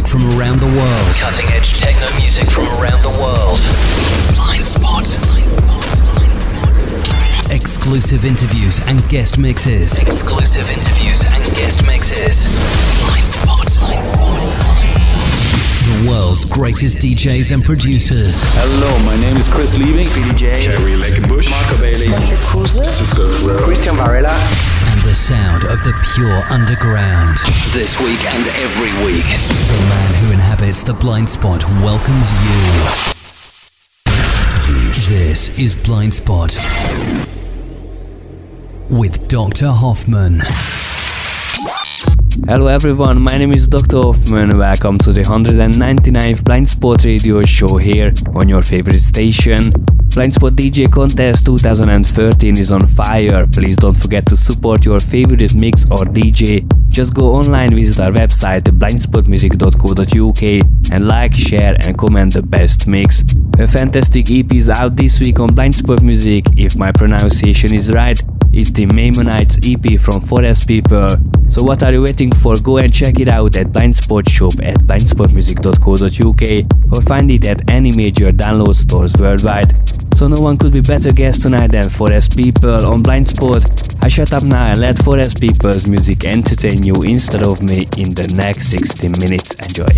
music from around the world. Cutting edge techno music from around the world. Blind Spot. Exclusive interviews and guest mixes. Exclusive interviews and guest mixes. Blind Spot. The world's greatest DJs and producers. Hello, my name is Chris Liebing. Speedy J. Jerry Bush, Marco Bailey. Cisco Christian Varela. And the sound of the pure underground. This week and every week. The man who inhabits the blind spot welcomes you. This is Blind Spot with Dr. Hoffman. Hello everyone, my name is Dr. Hoffman. Welcome to the 199th Blind Spot Radio show here on your favorite station. Blind Spot DJ Contest 2013 is on fire. Please don't forget to support your favorite mix or DJ. Just go online, visit our website blindspotmusic.co.uk and like, share and comment the best mix. A fantastic EP is out this week on Blindspot Music. If my pronunciation is right, it's the Maimonites EP from Forest People. So what are you waiting for? Go and check it out at Blindspot Shop at blindspotmusic.co.uk or find it at any major download stores worldwide. So no one could be better guest tonight than Forest People on Blind Blindspot. I shut up now and let Forest People's music entertain you instead of me in the next 60 minutes. Enjoy.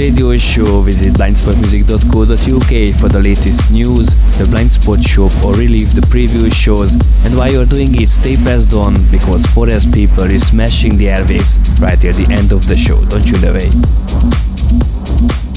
Radio show, visit blindspotmusic.co.uk for the latest news, the Blindspot shop or relive the previous shows. And while you're doing it, stay pressed on because Forest People is smashing the airwaves right at the end of the show. Don't tune eh? away.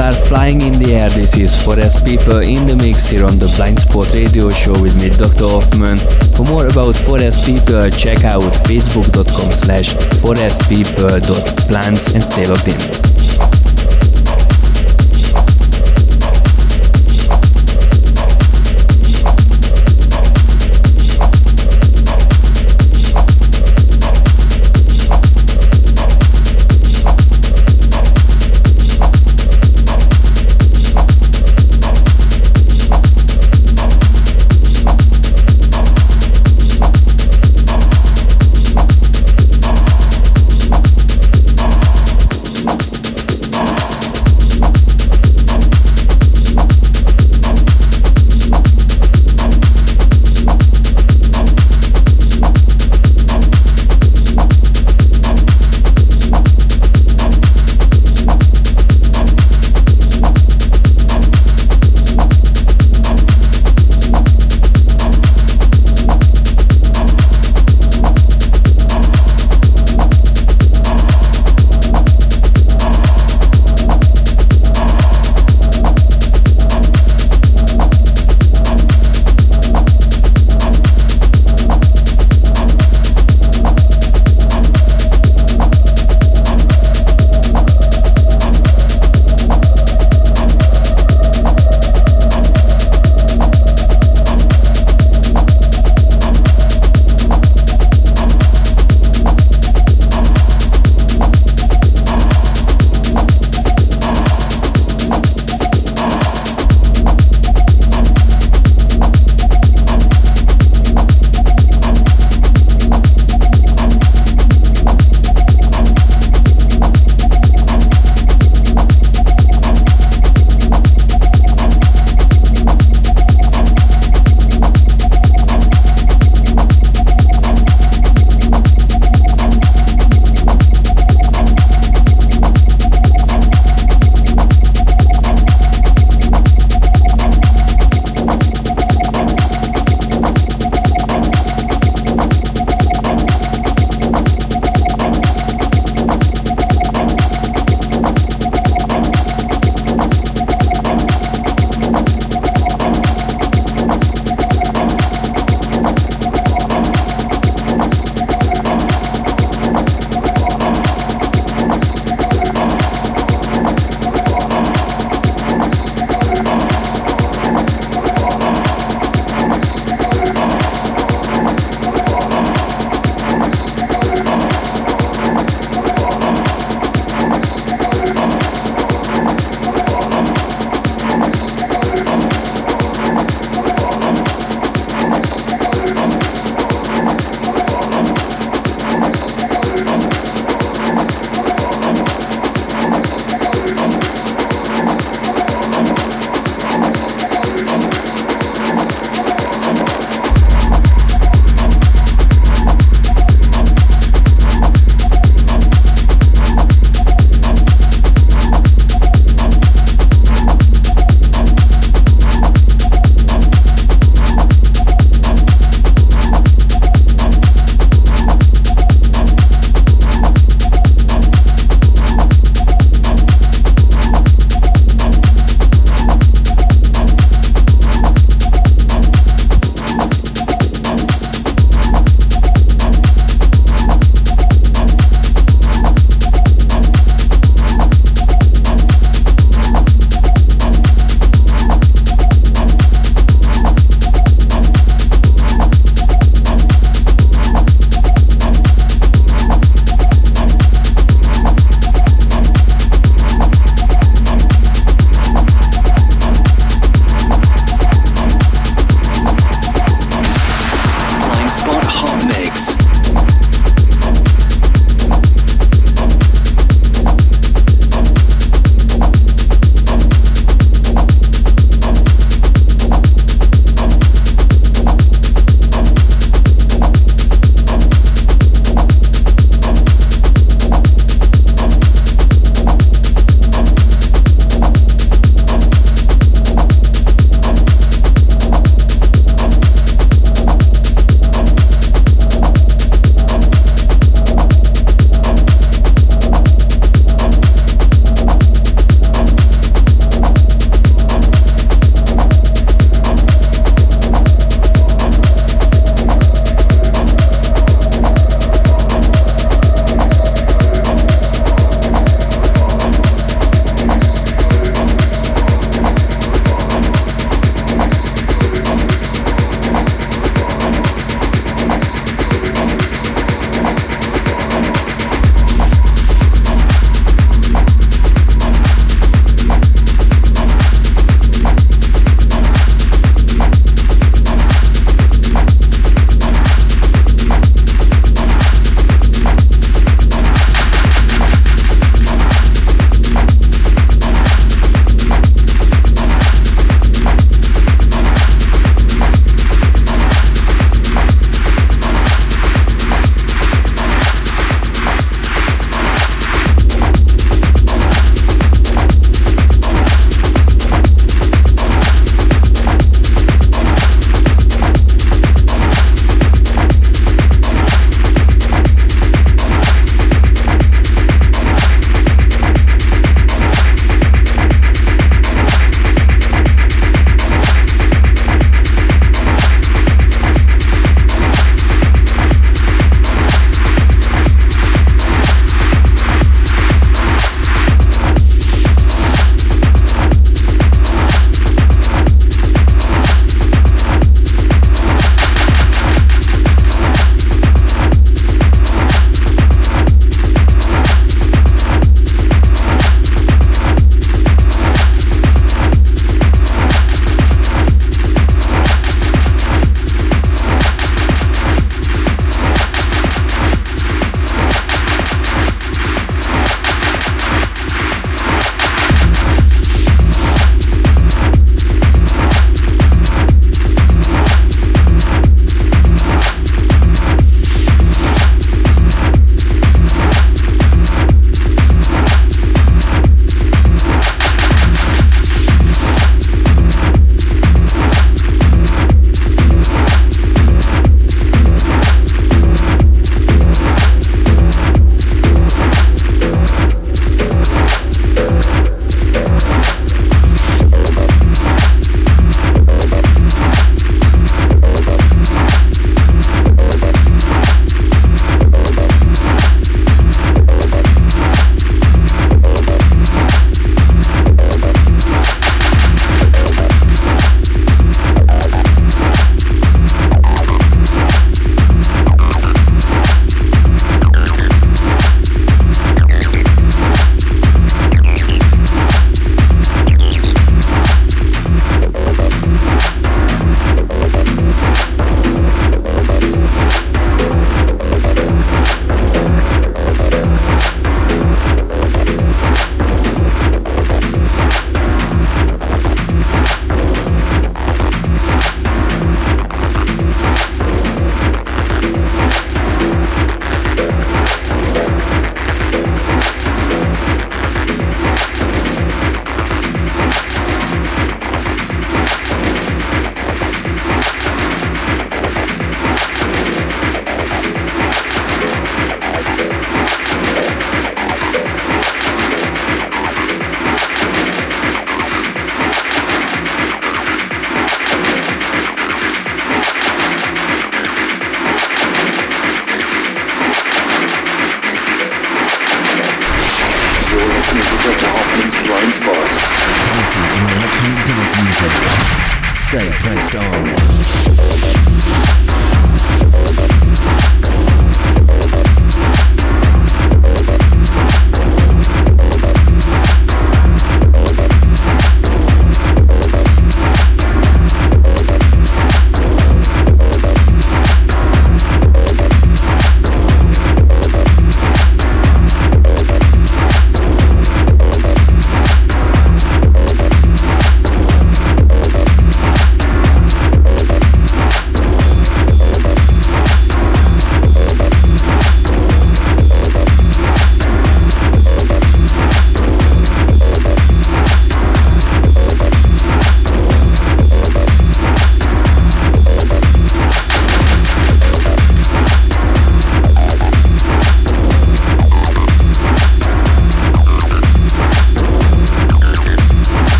Are flying in the air. This is Forest People in the mix here on the Blind Spot Radio Show with me, Dr. Hoffman. For more about Forest People, check out facebook.com slash forestpeople.plants and stay logged in.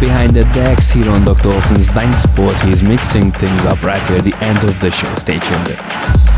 Behind the decks here on Dr. Hoffman's Blind Spot. He's mixing things up right here at the end of the show. Stay tuned.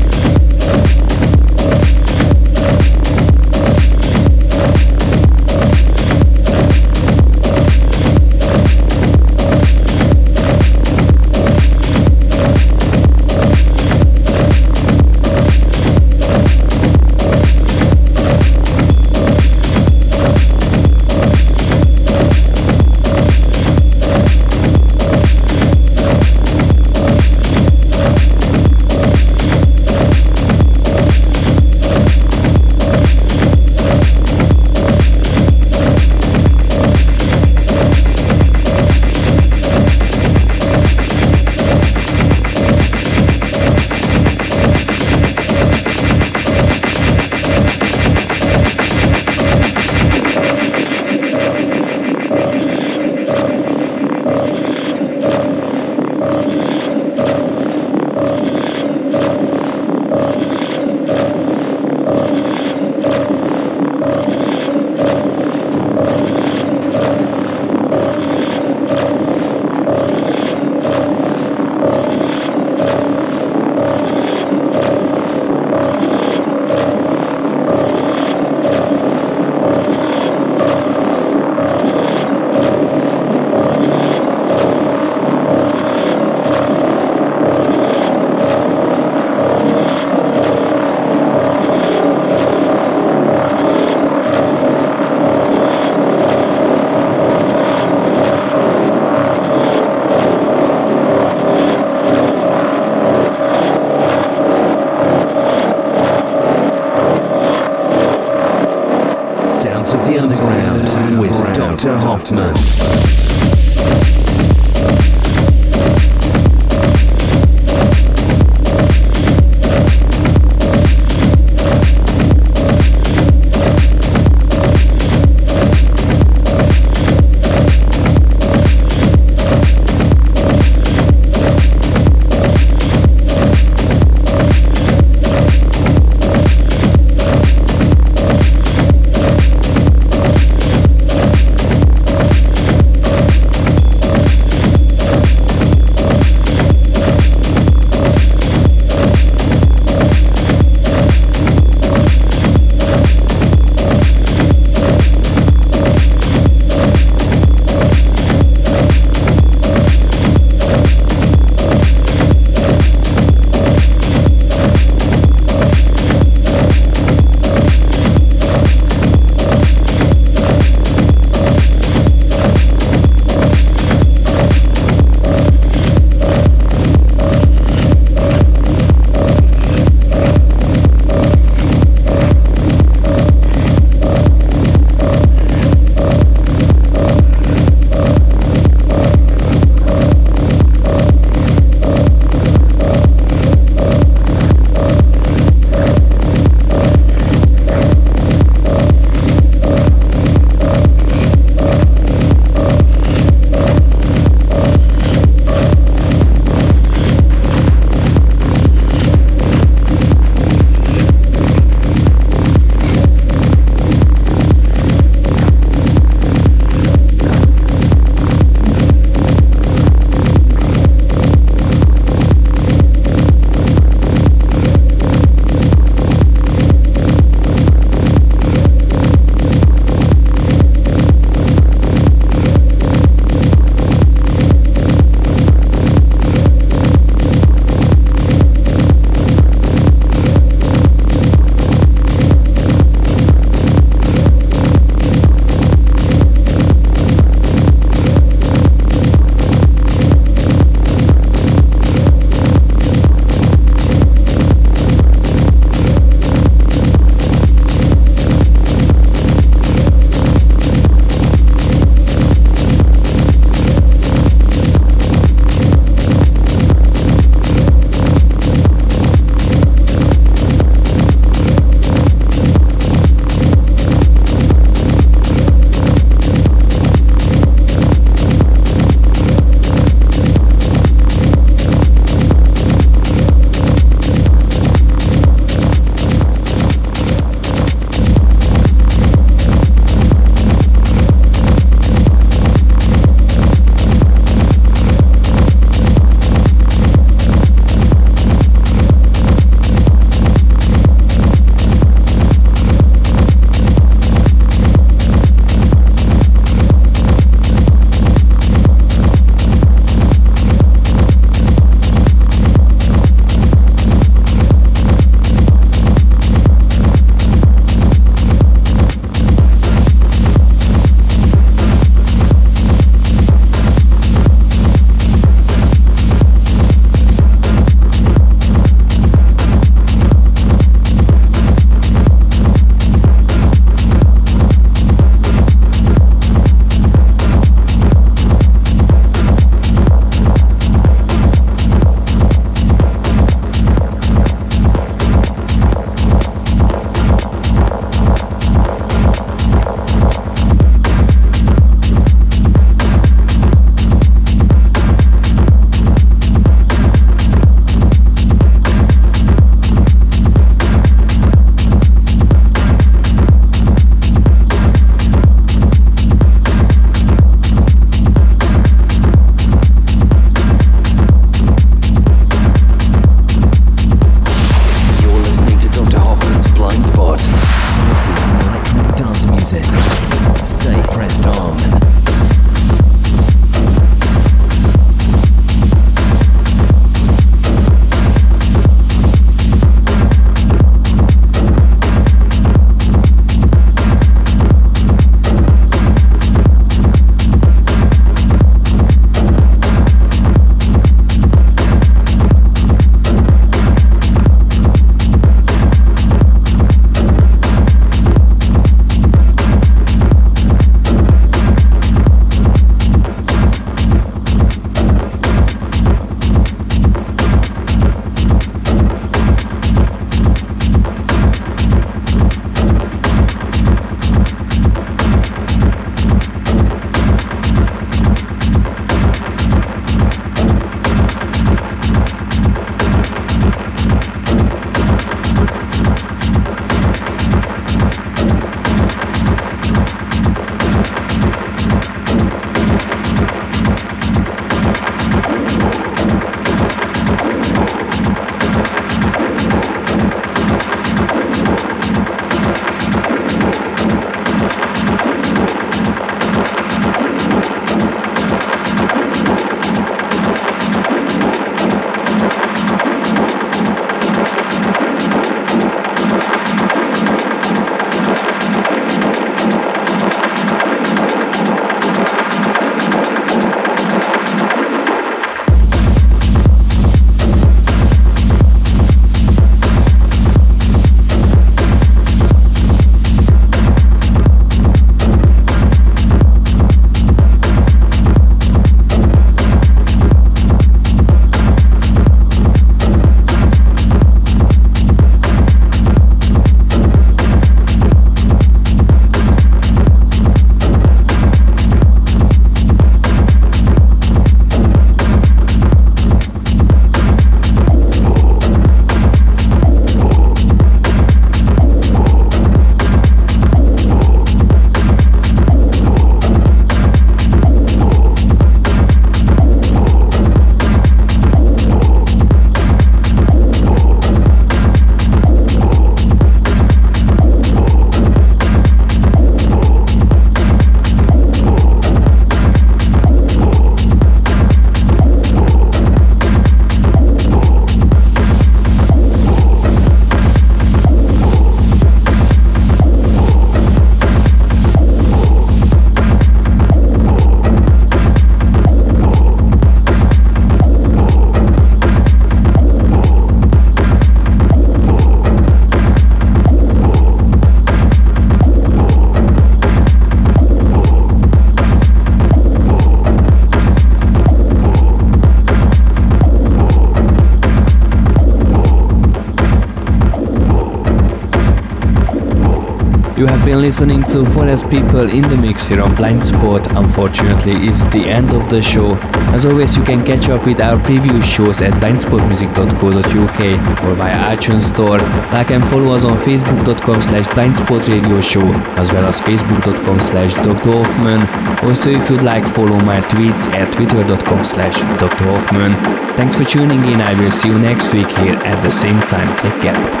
Listening to Forest People in the Mix here on Blind Spot. Unfortunately, it's the end of the show. As always, you can catch up with our previous shows at blindspotmusic.co.uk or via iTunes Store. Like and follow us on facebook.com slash blindspotradioshow as well as facebook.com slash Dr. Hoffman. Also, if you'd like, follow my tweets at twitter.com slash Dr. Hoffman. Thanks for tuning in. I will see you next week here at the same time. Take care.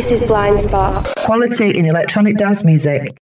This is Blind Spot. Quality in electronic dance music.